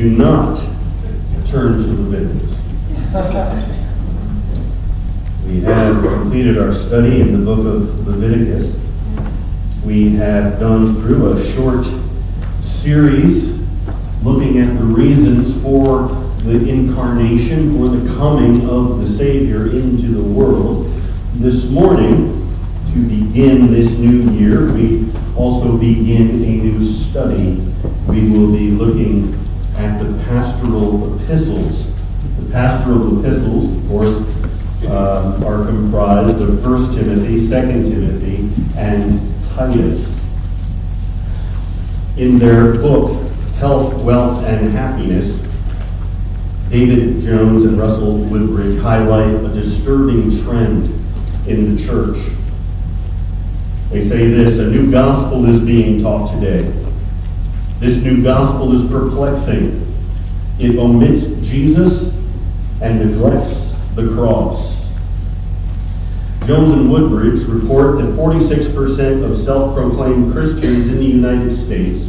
do not turn to Leviticus. We have completed our study in the book of Leviticus. We have gone through a short series looking at the reasons for the incarnation, for the coming of the Savior into the world. This morning, to begin this new year, we also begin a new study. We will be looking at the pastoral epistles. The pastoral epistles, of course, uh, are comprised of 1 Timothy, 2 Timothy, and Titus. In their book, Health, Wealth, and Happiness, David Jones and Russell Woodbridge highlight a disturbing trend in the church. They say this a new gospel is being taught today. This new gospel is perplexing. It omits Jesus and neglects the cross. Jones and Woodbridge report that 46% of self proclaimed Christians in the United States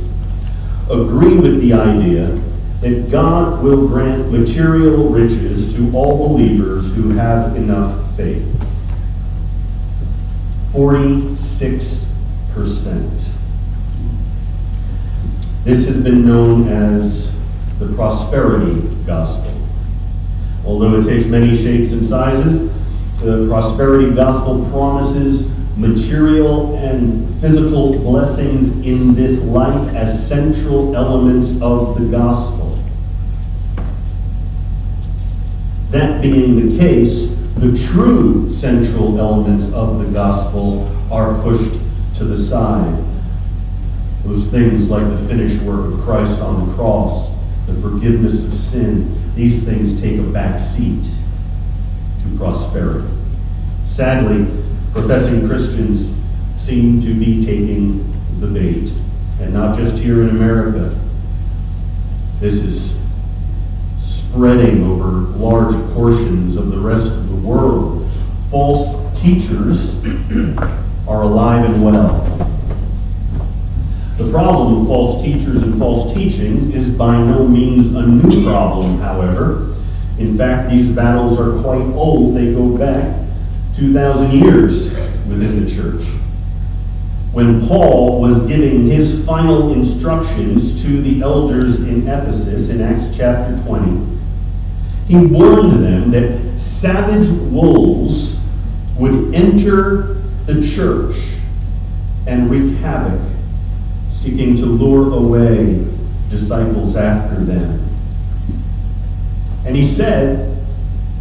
agree with the idea that God will grant material riches to all believers who have enough faith. 46%. This has been known as the prosperity gospel. Although it takes many shapes and sizes, the prosperity gospel promises material and physical blessings in this life as central elements of the gospel. That being the case, the true central elements of the gospel are pushed to the side. Those things like the finished work of Christ on the cross, the forgiveness of sin, these things take a back seat to prosperity. Sadly, professing Christians seem to be taking the bait, and not just here in America. This is spreading over large portions of the rest of the world. False teachers are alive and well. The problem of false teachers and false teaching is by no means a new problem, however. In fact, these battles are quite old. They go back 2,000 years within the church. When Paul was giving his final instructions to the elders in Ephesus in Acts chapter 20, he warned them that savage wolves would enter the church and wreak havoc, seeking to lure away disciples after them. And he said,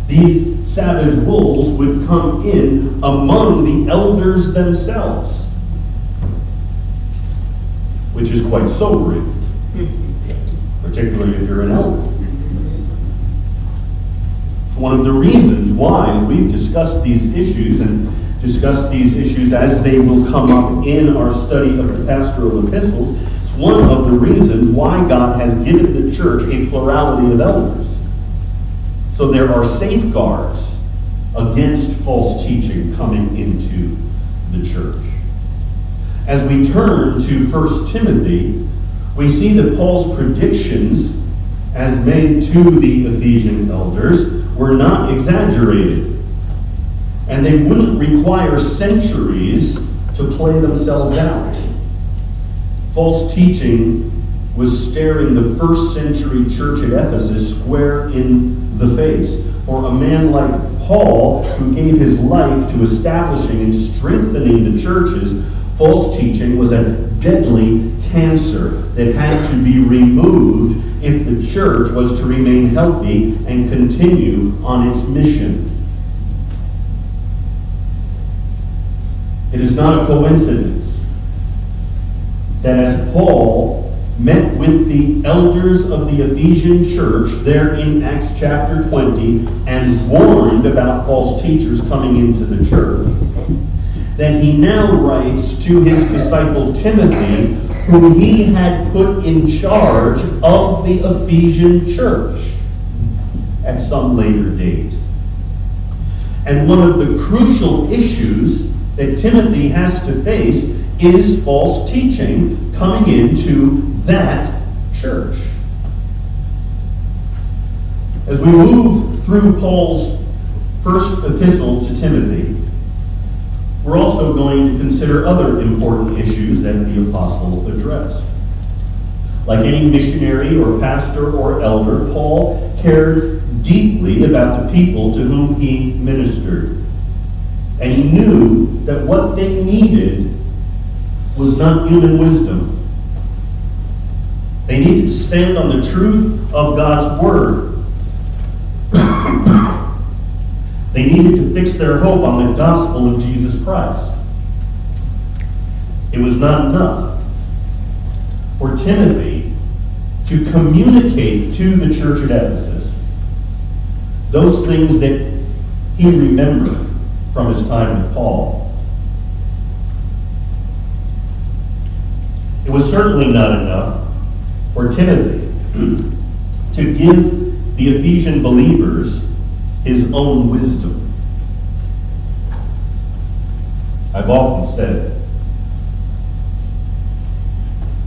these savage wolves would come in among the elders themselves, which is quite sobering, particularly if you're an elder. One of the reasons why, we've discussed these issues and discussed these issues as they will come up in our study of the pastoral epistles, it's one of the reasons why God has given the church a plurality of elders. So there are safeguards against false teaching coming into the church. As we turn to 1 Timothy, we see that Paul's predictions, as made to the Ephesian elders, were not exaggerated. And they wouldn't require centuries to play themselves out. False teaching was staring the first century church at Ephesus square in the face. For a man like Paul, who gave his life to establishing and strengthening the churches, false teaching was a deadly cancer that had to be removed if the church was to remain healthy and continue on its mission. It is not a coincidence that as Paul met with the elders of the Ephesian church there in Acts chapter 20 and warned about false teachers coming into the church, that he now writes to his disciple Timothy, whom he had put in charge of the Ephesian church at some later date. And one of the crucial issues that Timothy has to face is false teaching coming into that church. As we move through Paul's first epistle to Timothy, we're also going to consider other important issues that the apostle addressed. Like any missionary or pastor or elder, Paul cared deeply about the people to whom he ministered. And he knew that what they needed was not human wisdom. They needed to stand on the truth of God's word. they needed to fix their hope on the gospel of Jesus Christ. It was not enough for Timothy to communicate to the church at Ephesus those things that he remembered from his time with Paul. It was certainly not enough for Timothy to give the Ephesian believers his own wisdom. I've often said,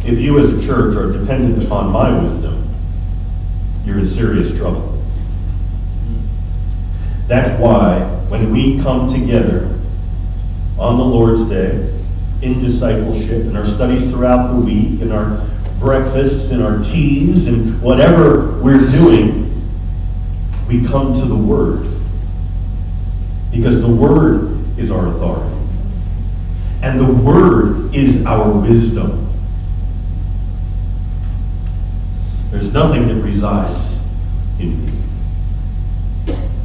if you as a church are dependent upon my wisdom, you're in serious trouble. That's why when we come together on the Lord's Day in discipleship, in our studies throughout the week, in our breakfasts, in our teas, and whatever we're doing, we come to the Word. Because the Word is our authority. And the Word is our wisdom. There's nothing that resides in me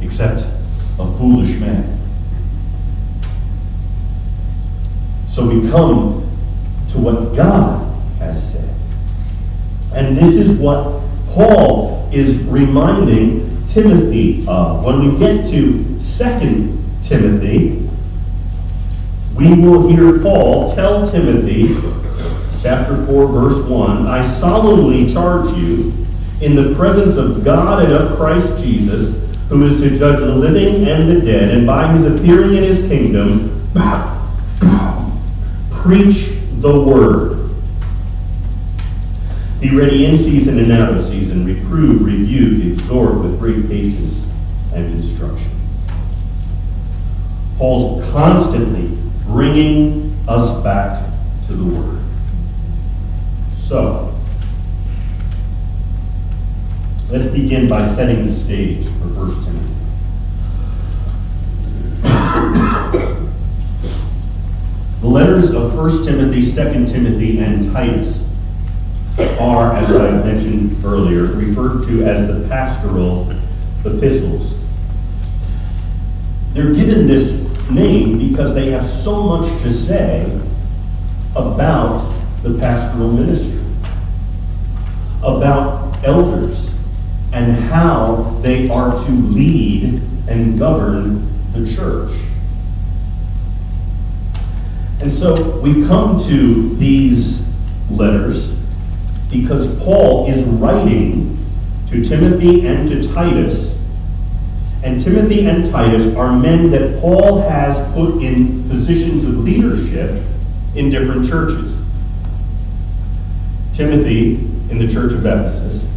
except a foolish man. So we come to what God has said. And this is what Paul is reminding Timothy of. When we get to 2 Timothy, we will hear Paul tell Timothy, chapter 4, verse 1, I solemnly charge you in the presence of God and of Christ Jesus, who is to judge the living and the dead, and by his appearing in his kingdom, preach the word. Be ready in season and out of season, reprove, rebuke, exhort with great patience and instruction. Paul's constantly bringing us back to the Word. So, let's begin by setting the stage for 1 Timothy. the letters of 1 Timothy, 2 Timothy, and Titus are, as I mentioned earlier, referred to as the pastoral epistles. They're given this name because they have so much to say about the pastoral ministry, about elders, and how they are to lead and govern the church. And so we come to these letters because Paul is writing to Timothy and to Titus. And Timothy and Titus are men that Paul has put in positions of leadership in different churches. Timothy in the church of Ephesus,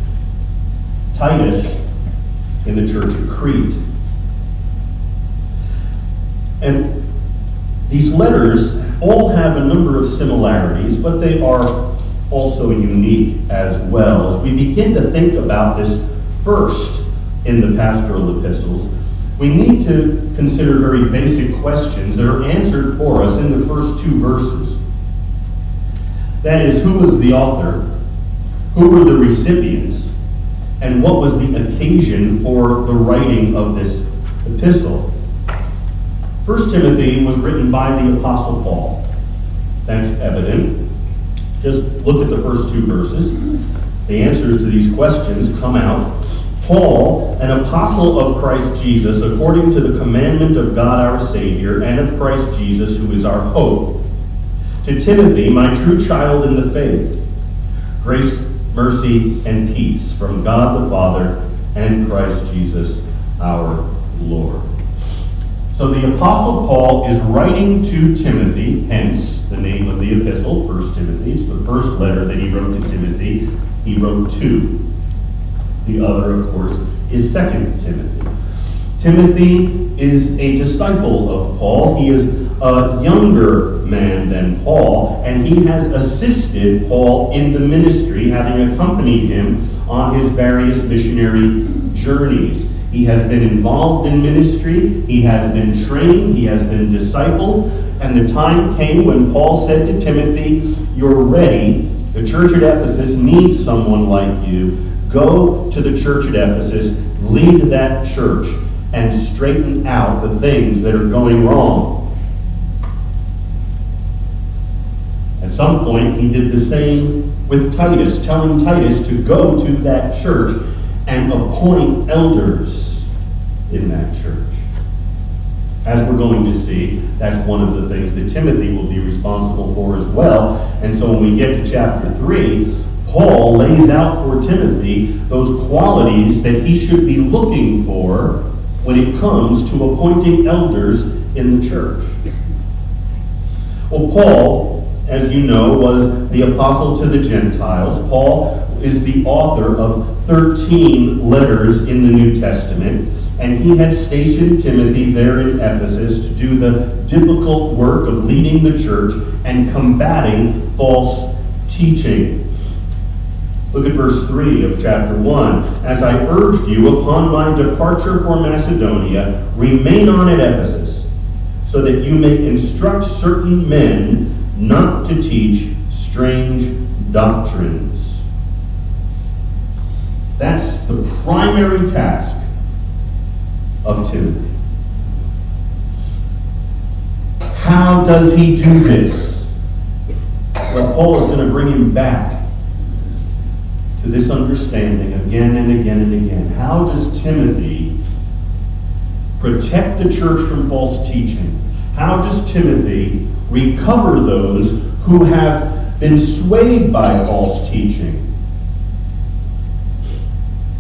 Titus in the church of Crete. And these letters all have a number of similarities, but they are also unique as well. As we begin to think about this first in the pastoral epistles, we need to consider very basic questions that are answered for us in the first two verses. That is, who was the author? Who were the recipients? And what was the occasion for the writing of this epistle? 1 Timothy was written by the Apostle Paul. That's evident just look at the first two verses. The answers to these questions come out. Paul, an apostle of Christ Jesus, according to the commandment of God our Savior, and of Christ Jesus, who is our hope. To Timothy, my true child in the faith, grace, mercy, and peace from God the Father and Christ Jesus our Lord. So the Apostle Paul is writing to Timothy, hence the name of the epistle, 1 Timothy. It's the first letter that he wrote to Timothy. He wrote two. The other, of course, is Second Timothy. Timothy is a disciple of Paul. He is a younger man than Paul, and he has assisted Paul in the ministry, having accompanied him on his various missionary journeys. He has been involved in ministry, he has been trained, he has been discipled, and the time came when Paul said to Timothy, You're ready. The church at Ephesus needs someone like you. Go to the church at Ephesus, lead that church, and straighten out the things that are going wrong. At some point, he did the same with Titus, telling Titus to go to that church and appoint elders in that church. As we're going to see, that's one of the things that Timothy will be responsible for as well. And so when we get to chapter 3, Paul lays out for Timothy those qualities that he should be looking for when it comes to appointing elders in the church. Well, Paul, as you know, was the apostle to the Gentiles. Paul is the author of 13 letters in the New Testament, and he had stationed Timothy there in Ephesus to do the difficult work of leading the church and combating false teaching. Look at verse 3 of chapter 1. As I urged you upon my departure for Macedonia, remain on at Ephesus, so that you may instruct certain men not to teach strange doctrines. That's the primary task of Timothy. How does he do this? Well, Paul is going to bring him back to this understanding again and again and again. How does Timothy protect the church from false teaching? How does Timothy recover those who have been swayed by false teaching?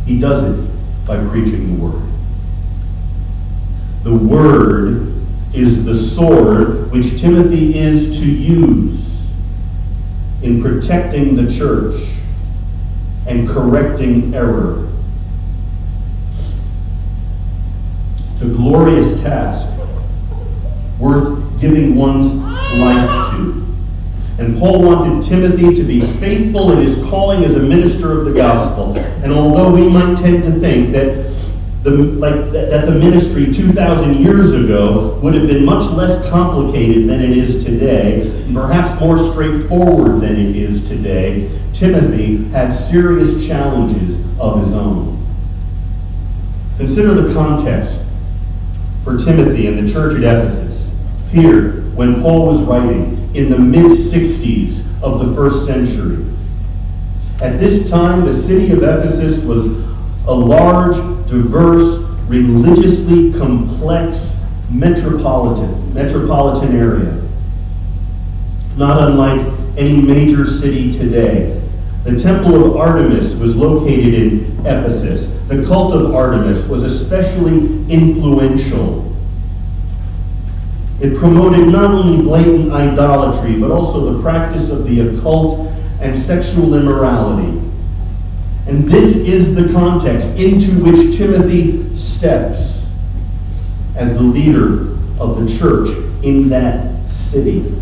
He does it by preaching the Word. The Word is the sword which Timothy is to use in protecting the church and correcting error. It's a glorious task worth giving one's life to. And Paul wanted Timothy to be faithful in his calling as a minister of the gospel. And although we might tend to think that the, like that, that the ministry 2,000 years ago would have been much less complicated than it is today, and perhaps more straightforward than it is today, Timothy had serious challenges of his own. Consider the context for Timothy and the church at Ephesus. Here, when Paul was writing in the mid 60s of the first century. At this time, the city of Ephesus was a large, diverse, religiously complex metropolitan, metropolitan area. Not unlike any major city today. The Temple of Artemis was located in Ephesus. The cult of Artemis was especially influential. It promoted not only blatant idolatry, but also the practice of the occult and sexual immorality. And this is the context into which Timothy steps as the leader of the church in that city.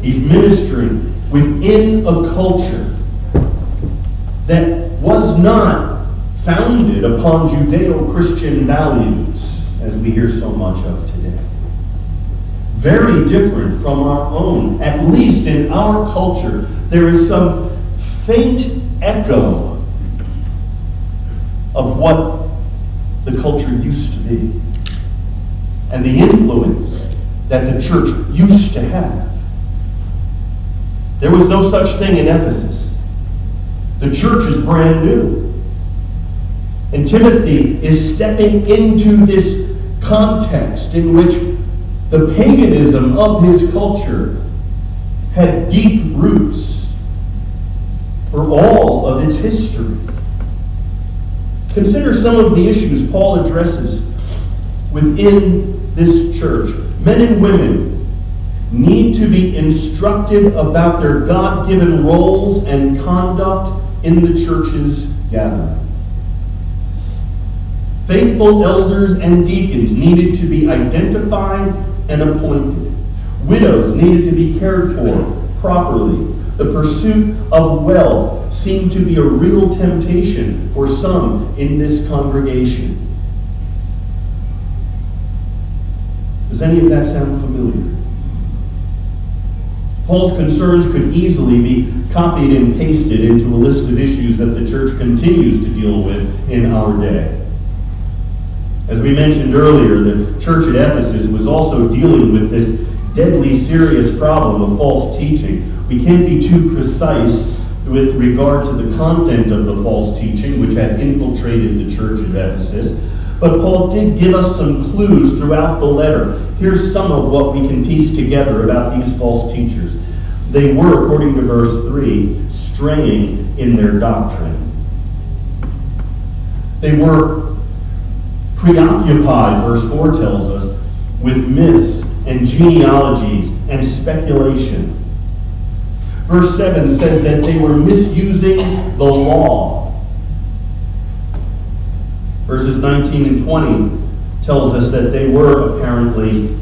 He's ministering within a culture that was not founded upon Judeo Christian values, as we hear so much of today. Very different from our own. At least in our culture, there is some faint echo of what the culture used to be and the influence that the church used to have. There was no such thing in Ephesus. The church is brand new. And Timothy is stepping into this context in which the paganism of his culture had deep roots for all of its history. Consider some of the issues Paul addresses within this church. Men and women need to be instructed about their God given roles and conduct in the church's gathering. Faithful elders and deacons needed to be identified and appointed. Widows needed to be cared for properly. The pursuit of wealth seemed to be a real temptation for some in this congregation. Does any of that sound familiar? Paul's concerns could easily be copied and pasted into a list of issues that the church continues to deal with in our day. As we mentioned earlier, the church at Ephesus was also dealing with this deadly serious problem of false teaching. We can't be too precise with regard to the content of the false teaching which had infiltrated the church at Ephesus. But Paul did give us some clues throughout the letter. Here's some of what we can piece together about these false teachers. They were, according to verse 3, straying in their doctrine. They were preoccupied, verse 4 tells us, with myths and genealogies and speculation. Verse 7 says that they were misusing the law. Verses 19 and 20 tells us that they were apparently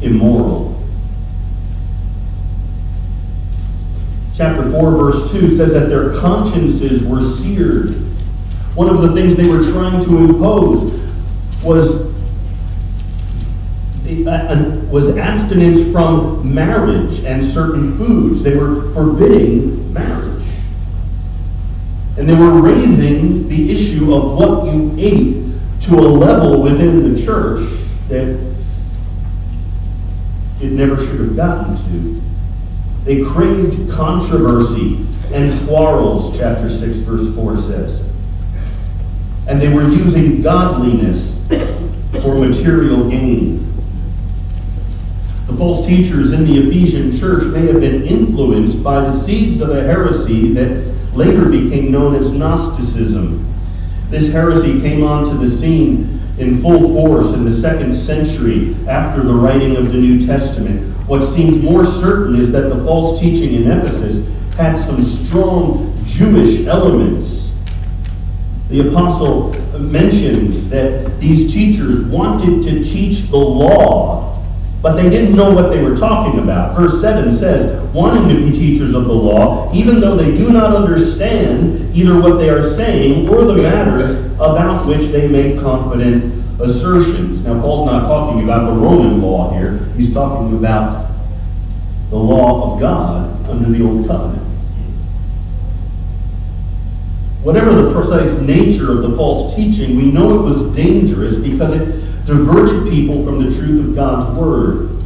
immoral. Chapter 4, verse 2 says that their consciences were seared. One of the things they were trying to impose was Uh, was abstinence from marriage and certain foods. They were forbidding marriage. And they were raising the issue of what you ate to a level within the church that it never should have gotten to. They craved controversy and quarrels, chapter 6, verse 4 says. And they were using godliness for material gain. The false teachers in the Ephesian church may have been influenced by the seeds of a heresy that later became known as Gnosticism. This heresy came onto the scene in full force in the second century after the writing of the New Testament. What seems more certain is that the false teaching in Ephesus had some strong Jewish elements. The apostle mentioned that these teachers wanted to teach the law but they didn't know what they were talking about. Verse 7 says, wanting to be teachers of the law, even though they do not understand either what they are saying or the matters about which they make confident assertions. Now, Paul's not talking about the Roman law here. He's talking about the law of God under the Old Covenant. Whatever the precise nature of the false teaching, we know it was dangerous because it diverted people from the truth of God's Word.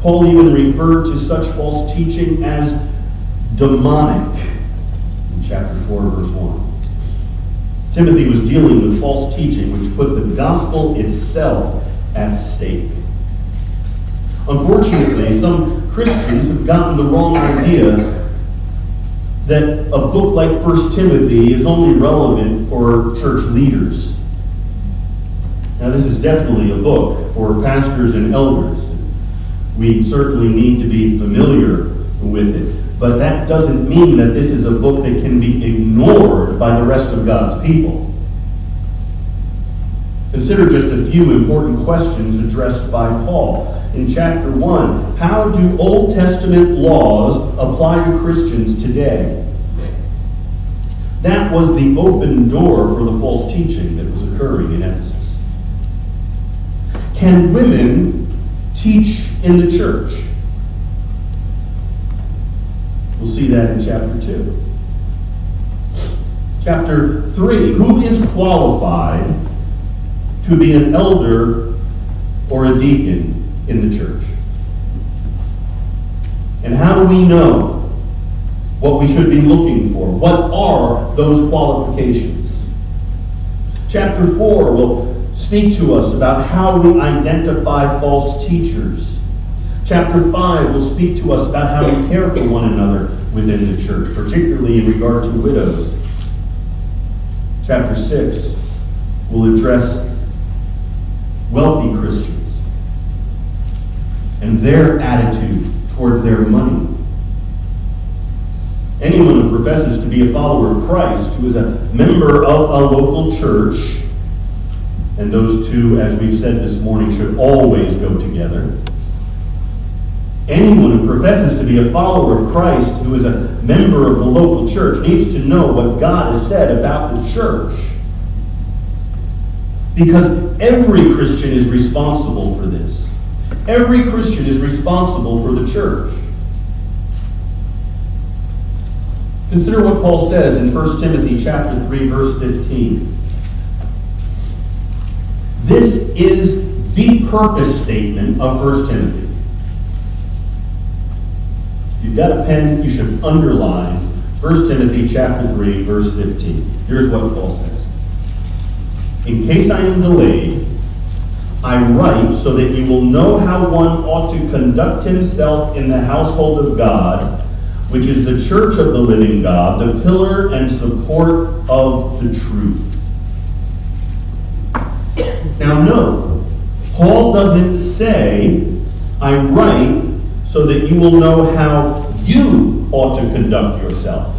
Paul even referred to such false teaching as demonic in chapter 4, verse 1. Timothy was dealing with false teaching which put the gospel itself at stake. Unfortunately, some Christians have gotten the wrong idea that a book like 1 Timothy is only relevant for church leaders. Now, this is definitely a book for pastors and elders. We certainly need to be familiar with it. But that doesn't mean that this is a book that can be ignored by the rest of God's people. Consider just a few important questions addressed by Paul. In chapter 1, how do Old Testament laws apply to Christians today? That was the open door for the false teaching that was occurring in Ephesus. Can women teach in the church? We'll see that in chapter 2. Chapter 3 Who is qualified to be an elder or a deacon in the church? And how do we know what we should be looking for? What are those qualifications? Chapter 4 will speak to us about how we identify false teachers. Chapter 5 will speak to us about how we care for one another within the church, particularly in regard to widows. Chapter 6 will address wealthy Christians and their attitude toward their money. Anyone who professes to be a follower of Christ, who is a member of a local church, And those two, as we've said this morning, should always go together. Anyone who professes to be a follower of Christ, who is a member of the local church, needs to know what God has said about the church. Because every Christian is responsible for this. Every Christian is responsible for the church. Consider what Paul says in 1 Timothy chapter 3 verse 15. This is the purpose statement of 1 Timothy. If you've got a pen, you should underline 1 Timothy chapter 3 verse 15. Here's what Paul says. In case I am delayed, I write so that you will know how one ought to conduct himself in the household of God which is the church of the living God, the pillar and support of the truth. Now, note, Paul doesn't say, I write so that you will know how you ought to conduct yourself.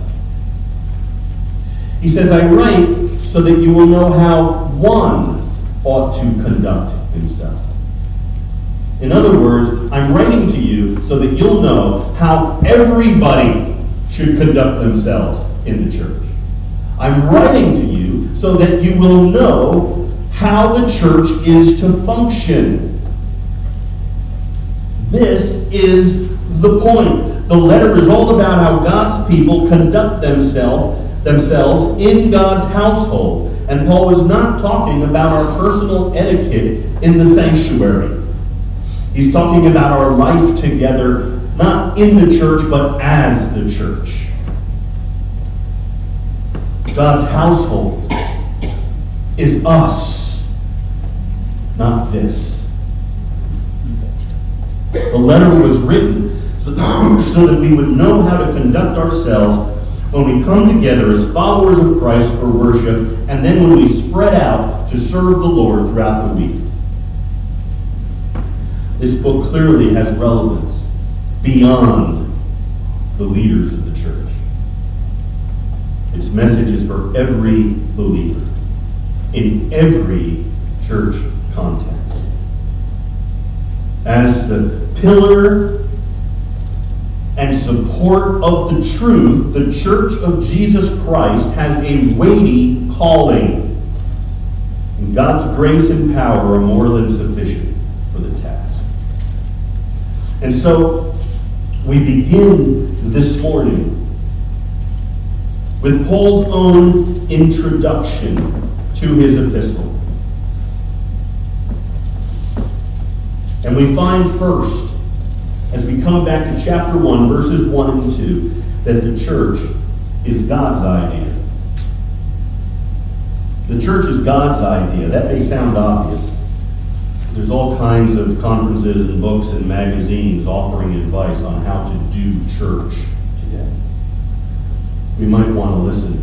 He says, I write so that you will know how one ought to conduct himself. In other words, I'm writing to you so that you'll know how everybody should conduct themselves in the church. I'm writing to you so that you will know how the church is to function. This is the point. The letter is all about how God's people conduct themselves themselves in God's household. And Paul was not talking about our personal etiquette in the sanctuary. He's talking about our life together, not in the church, but as the church. God's household is us, not this. The letter was written so, that we would know how to conduct ourselves when we come together as followers of Christ for worship, and then when we spread out to serve the Lord throughout the week. This book clearly has relevance beyond the leaders of the church. Its message is for every believer in every church context. As the pillar and support of the truth, the church of Jesus Christ has a weighty calling. And God's grace and power are more than sufficient for the task. And so we begin this morning with Paul's own introduction to his epistle. And we find first, as we come back to chapter 1, verses 1 and 2, that the church is God's idea. The church is God's idea. That may sound obvious. There's all kinds of conferences and books and magazines offering advice on how to do church today. We might want to listen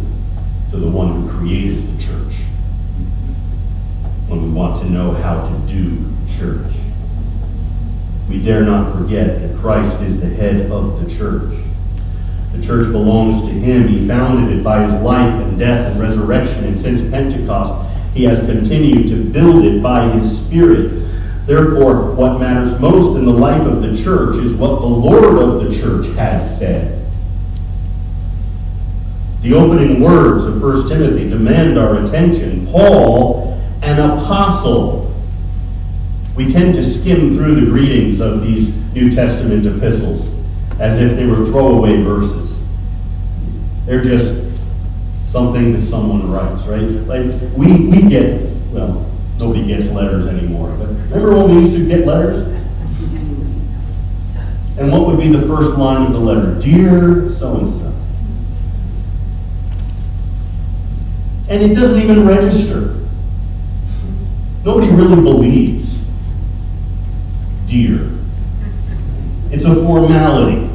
to the one who created the church when we want to know how to do church. We dare not forget that Christ is the head of the church. The church belongs to him. He founded it by his life and death and resurrection. And since Pentecost, he has continued to build it by his Spirit. Therefore, what matters most in the life of the church is what the Lord of the church has said. The opening words of 1 Timothy demand our attention. Paul, an apostle. We tend to skim through the greetings of these New Testament epistles as if they were throwaway verses. They're just something that someone writes, right? Like we, we get, well, nobody gets letters anymore. But remember when we used to get letters? And what would be the first line of the letter? Dear so and so. And it doesn't even register. Nobody really believes. Dear. It's a formality.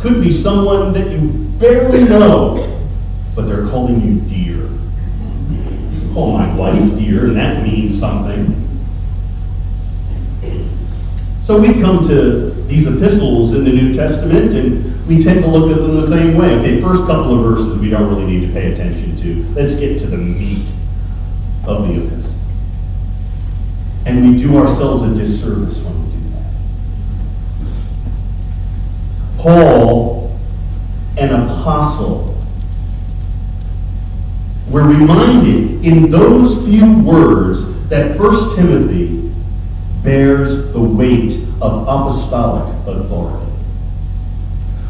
Could be someone that you barely know, but they're calling you dear call my wife dear, and that means something. So we come to these epistles in the New Testament, and we tend to look at them the same way. Okay, first couple of verses we don't really need to pay attention to. Let's get to the meat of the epistle. And we do ourselves a disservice when we do that. Paul, an apostle, we're reminded in those few words that 1 Timothy bears the weight of apostolic authority.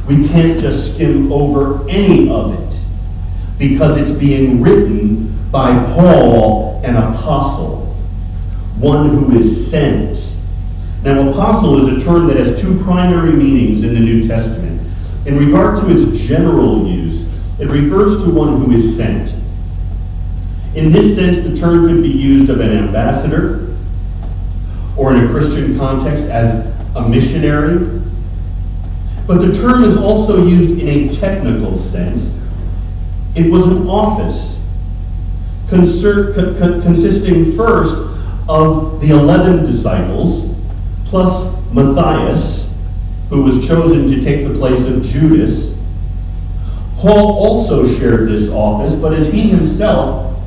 We can't just skim over any of it because it's being written by Paul, an apostle, one who is sent. Now, apostle is a term that has two primary meanings in the New Testament. In regard to its general use, it refers to one who is sent. In this sense, the term could be used of an ambassador, or in a Christian context as a missionary. But the term is also used in a technical sense. It was an office consisting first of the 11 disciples, plus Matthias, who was chosen to take the place of Judas. Paul also shared this office, but as he himself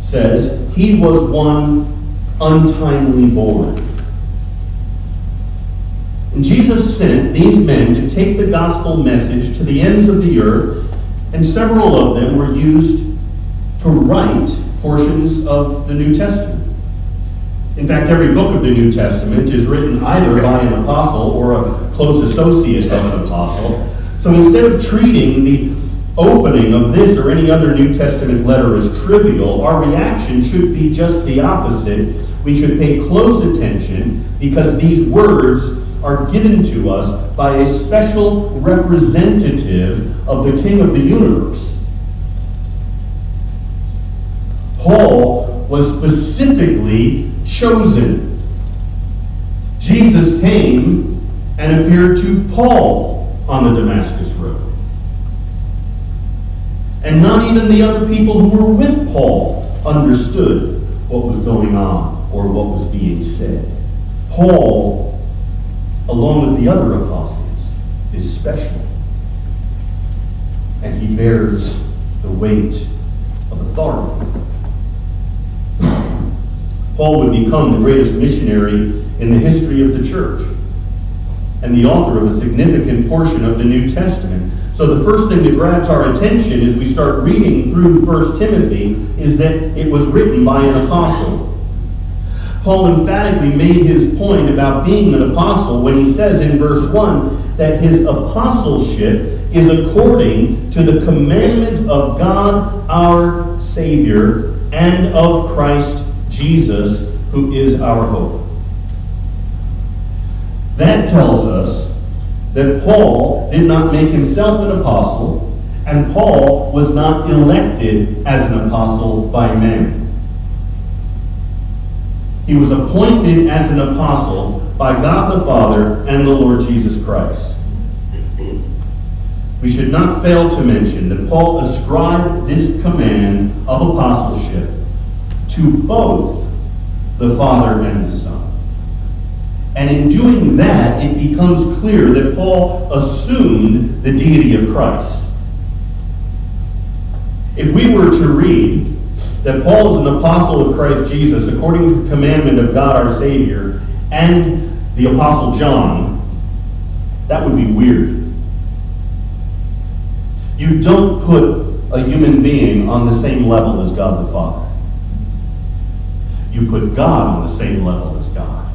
says, he was one untimely born. And Jesus sent these men to take the gospel message to the ends of the earth, and several of them were used to write portions of the New Testament. In fact, every book of the New Testament is written either by an apostle or a close associate of an apostle. So instead of treating the opening of this or any other New Testament letter as trivial, our reaction should be just the opposite. We should pay close attention because these words are given to us by a special representative of the King of the universe. Paul was specifically chosen. Jesus came and appeared to Paul on the Damascus Road. And not even the other people who were with Paul understood what was going on or what was being said. Paul, along with the other apostles, is special. And he bears the weight of authority. Paul would become the greatest missionary in the history of the church and the author of a significant portion of the New Testament. So the first thing that grabs our attention as we start reading through 1 Timothy is that it was written by an apostle. Paul emphatically made his point about being an apostle when he says in verse 1 that his apostleship is according to the commandment of God our Savior and of Christ Jesus, who is our hope. That tells us that Paul did not make himself an apostle, and Paul was not elected as an apostle by men. He was appointed as an apostle by God the Father and the Lord Jesus Christ. We should not fail to mention that Paul ascribed this command of apostleship to both the Father and the Son. And in doing that, it becomes clear that Paul assumed the deity of Christ. If we were to read that Paul is an apostle of Christ Jesus according to the commandment of God our Savior and the apostle John, that would be weird. You don't put a human being on the same level as God the Father. You put God on the same level as God.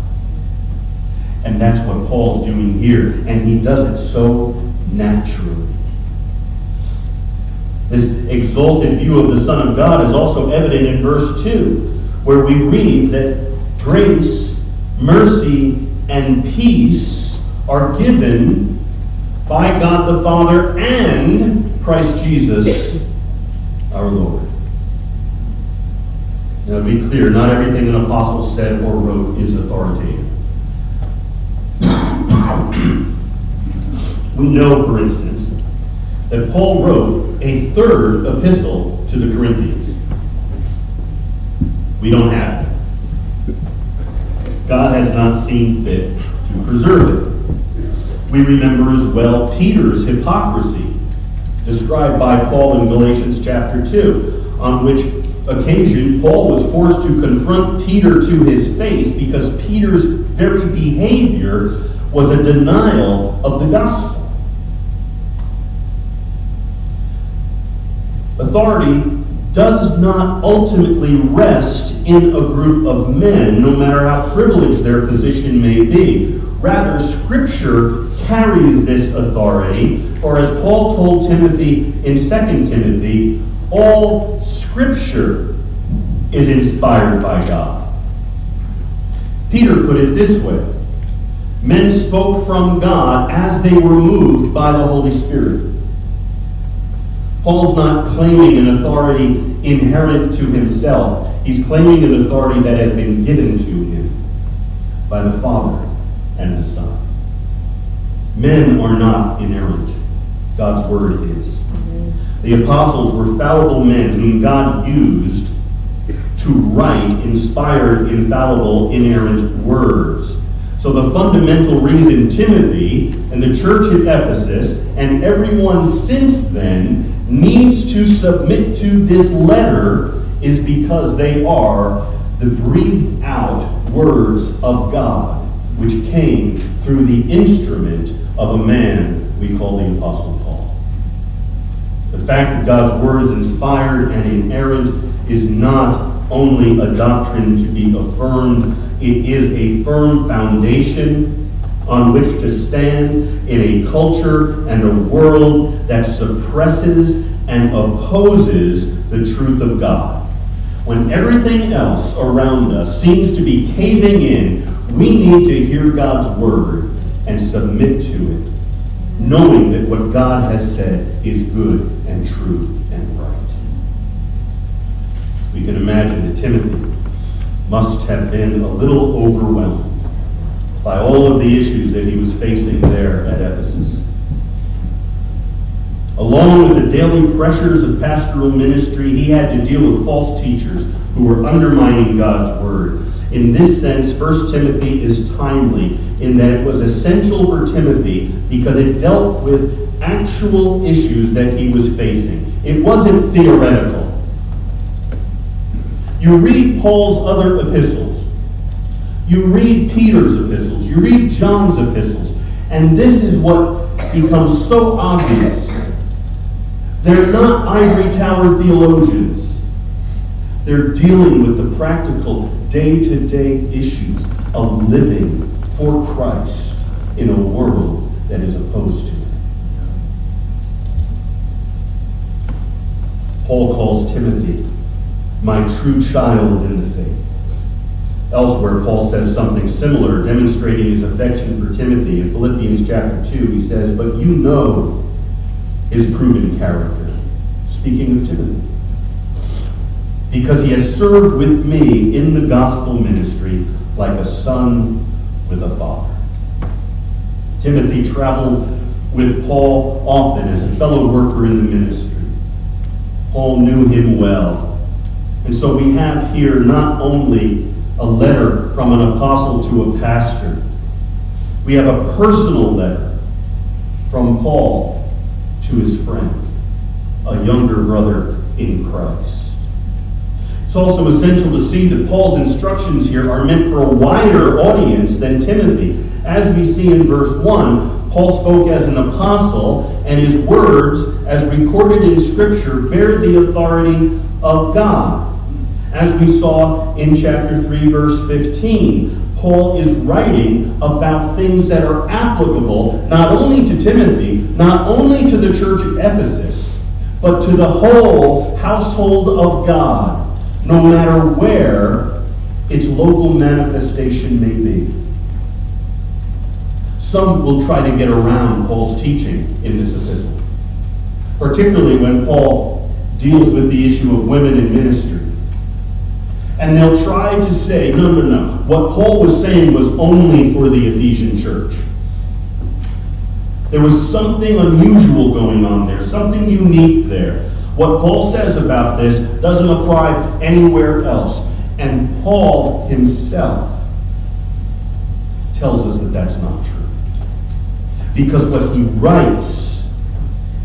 And that's what Paul's doing here. And he does it so naturally. This exalted view of the Son of God is also evident in verse 2, where we read that grace, mercy, and peace are given by God the Father and Christ Jesus our Lord. Now, to be clear, not everything an apostle said or wrote is authoritative. we know, for instance, that Paul wrote a third epistle to the Corinthians. We don't have it. God has not seen fit to preserve it. We remember as well Peter's hypocrisy, described by Paul in Galatians chapter 2, on which occasion, Paul was forced to confront Peter to his face because Peter's very behavior was a denial of the gospel. Authority does not ultimately rest in a group of men, no matter how privileged their position may be. Rather, Scripture carries this authority, for as Paul told Timothy in 2 Timothy, all Scripture is inspired by God. Peter put it this way Men spoke from God as they were moved by the Holy Spirit. Paul's not claiming an authority inherent to himself. He's claiming an authority that has been given to him by the Father and the Son. Men are not inerrant. God's word is. The apostles were fallible men whom God used to write inspired, infallible, inerrant words. So the fundamental reason Timothy and the church at Ephesus and everyone since then needs to submit to this letter is because they are the breathed out words of God, which came through the instrument of a man we call the Apostle fact that God's word is inspired and inerrant is not only a doctrine to be affirmed, it is a firm foundation on which to stand in a culture and a world that suppresses and opposes the truth of God. When everything else around us seems to be caving in, we need to hear God's word and submit to it, knowing that what God has said is good and true and right. We can imagine that Timothy must have been a little overwhelmed by all of the issues that he was facing there at Ephesus. Along with the daily pressures of pastoral ministry, he had to deal with false teachers who were undermining God's word. In this sense, 1 Timothy is timely in that it was essential for Timothy because it dealt with actual issues that he was facing. It wasn't theoretical. You read Paul's other epistles, you read Peter's epistles, you read John's epistles, and this is what becomes so obvious. They're not ivory tower theologians. They're dealing with the practical day to day issues of living for Christ in a world that is opposed to it. Paul calls Timothy my true child in the faith. Elsewhere, Paul says something similar, demonstrating his affection for Timothy. In Philippians chapter 2, he says, But you know his proven character. Speaking of Timothy. Because he has served with me in the gospel ministry like a son with a father. Timothy traveled with Paul often as a fellow worker in the ministry. Paul knew him well and so we have here not only a letter from an apostle to a pastor, we have a personal letter from Paul to his friend, a younger brother in Christ. It's also essential to see that Paul's instructions here are meant for a wider audience than Timothy. As we see in verse 1, Paul spoke as an apostle, and his words, as recorded in Scripture, bear the authority of God. As we saw in chapter 3, verse 15, Paul is writing about things that are applicable not only to Timothy, not only to the church at Ephesus, but to the whole household of God, no matter where its local manifestation may be. Some will try to get around Paul's teaching in this epistle, particularly when Paul deals with the issue of women in ministry. And they'll try to say, no, no, no. What Paul was saying was only for the Ephesian church. There was something unusual going on there, something unique there. What Paul says about this doesn't apply anywhere else. And Paul himself tells us that that's not true. Because what he writes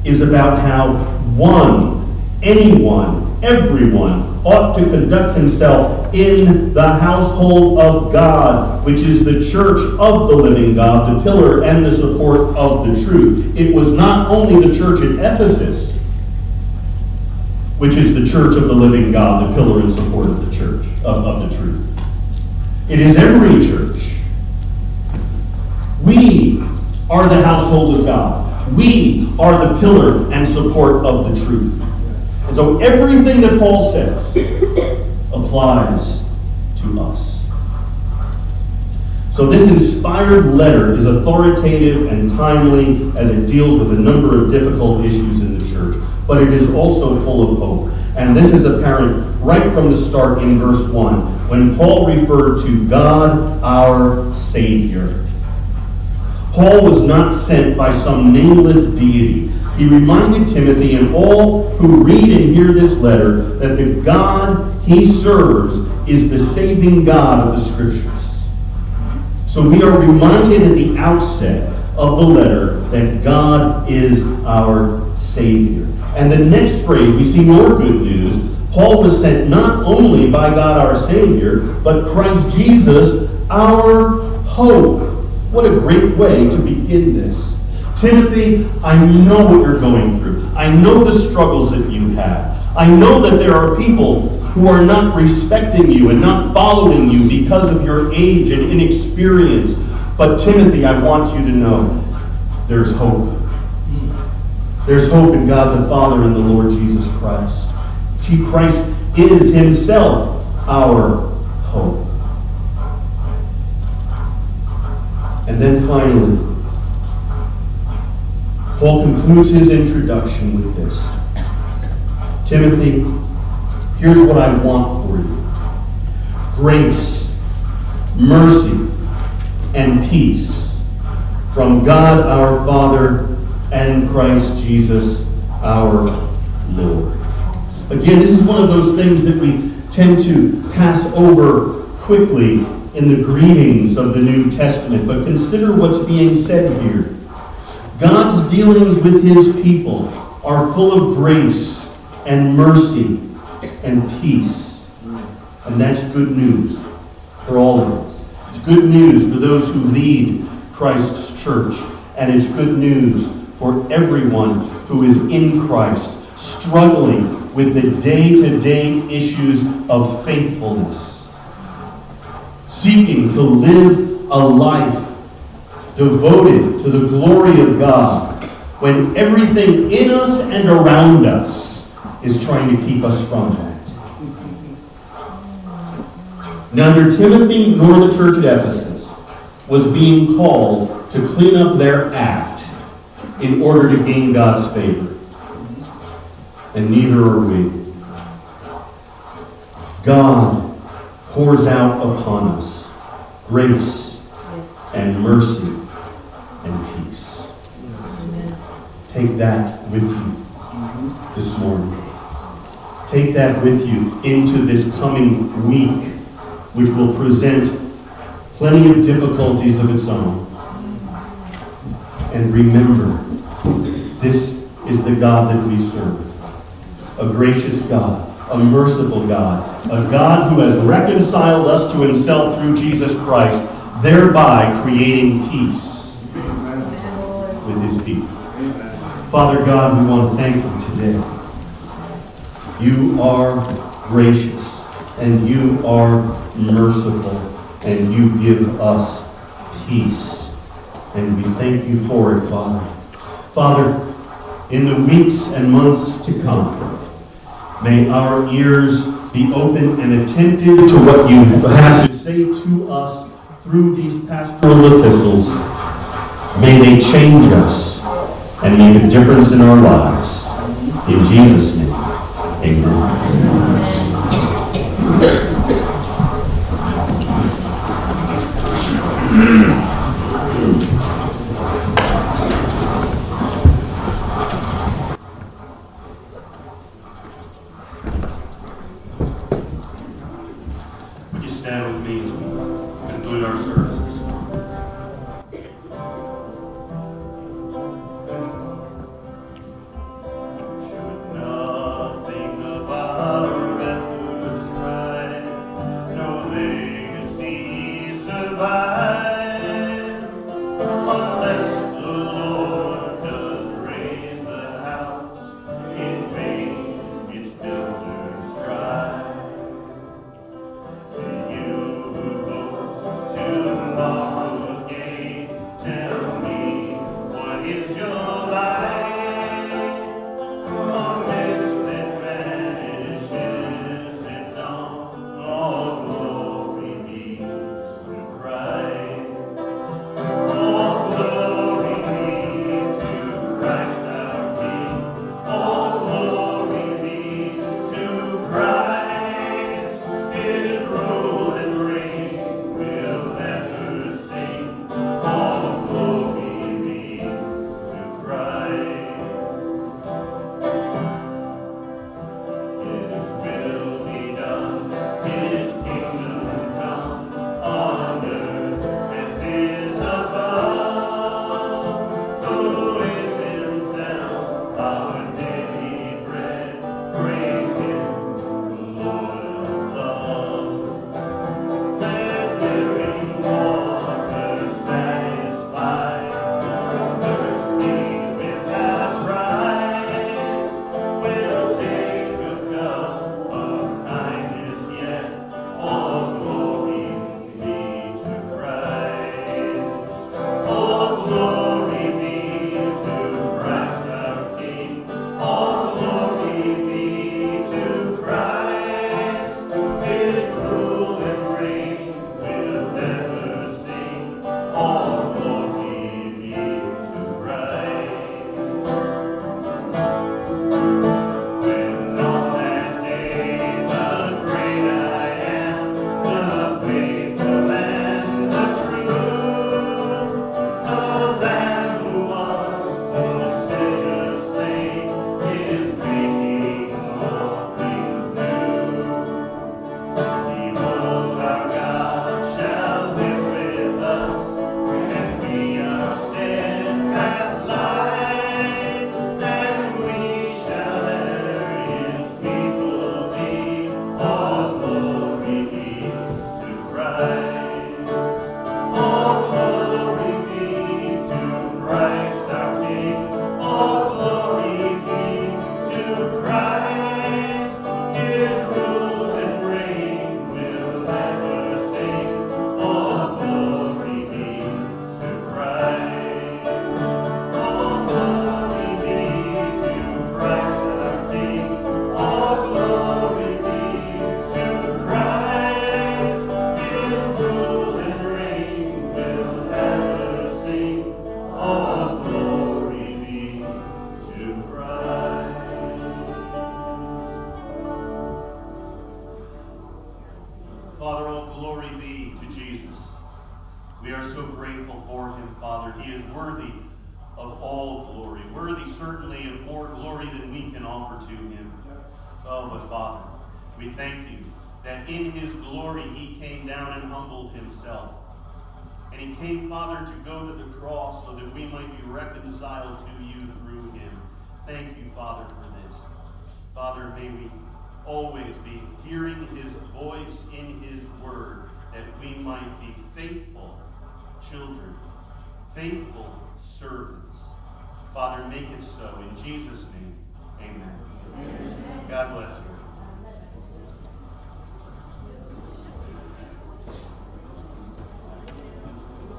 is about how one, anyone, everyone ought to conduct himself in the household of God, which is the church of the living God, the pillar and the support of the truth. It was not only the church at Ephesus, which is the church of the living God, the pillar and support of the church, of, of the truth. It is every church. We are the household of God. We are the pillar and support of the truth. And so everything that Paul says applies to us. So this inspired letter is authoritative and timely as it deals with a number of difficult issues in the church, but it is also full of hope. And this is apparent right from the start in verse 1 when Paul referred to God our Savior. Paul was not sent by some nameless deity he reminded Timothy and all who read and hear this letter that the God he serves is the saving God of the Scriptures. So we are reminded at the outset of the letter that God is our Savior. And the next phrase, we see more good news. Paul was sent not only by God our Savior, but Christ Jesus our hope. What a great way to begin this. Timothy, I know what you're going through. I know the struggles that you have. I know that there are people who are not respecting you and not following you because of your age and inexperience. But Timothy, I want you to know there's hope. There's hope in God the Father and the Lord Jesus Christ. See, Christ is himself our hope. And then finally, Paul concludes his introduction with this Timothy, here's what I want for you grace, mercy, and peace from God our Father and Christ Jesus our Lord. Again, this is one of those things that we tend to pass over quickly in the greetings of the New Testament, but consider what's being said here. God's dealings with his people are full of grace and mercy and peace. And that's good news for all of us. It's good news for those who lead Christ's church. And it's good news for everyone who is in Christ, struggling with the day-to-day issues of faithfulness, seeking to live a life devoted to the glory of God when everything in us and around us is trying to keep us from that. Neither Timothy nor the church at Ephesus was being called to clean up their act in order to gain God's favor. And neither are we. God pours out upon us grace and mercy and peace. Take that with you this morning. Take that with you into this coming week, which will present plenty of difficulties of its own. And remember, this is the God that we serve. A gracious God, a merciful God, a God who has reconciled us to himself through Jesus Christ, thereby creating peace with his people. Father God, we want to thank you today. You are gracious and you are merciful and you give us peace. And we thank you for it, Father. Father, in the weeks and months to come, may our ears be open and attentive to what you have to say to us through these pastoral epistles May they change us and make a difference in our lives. In Jesus' name, amen.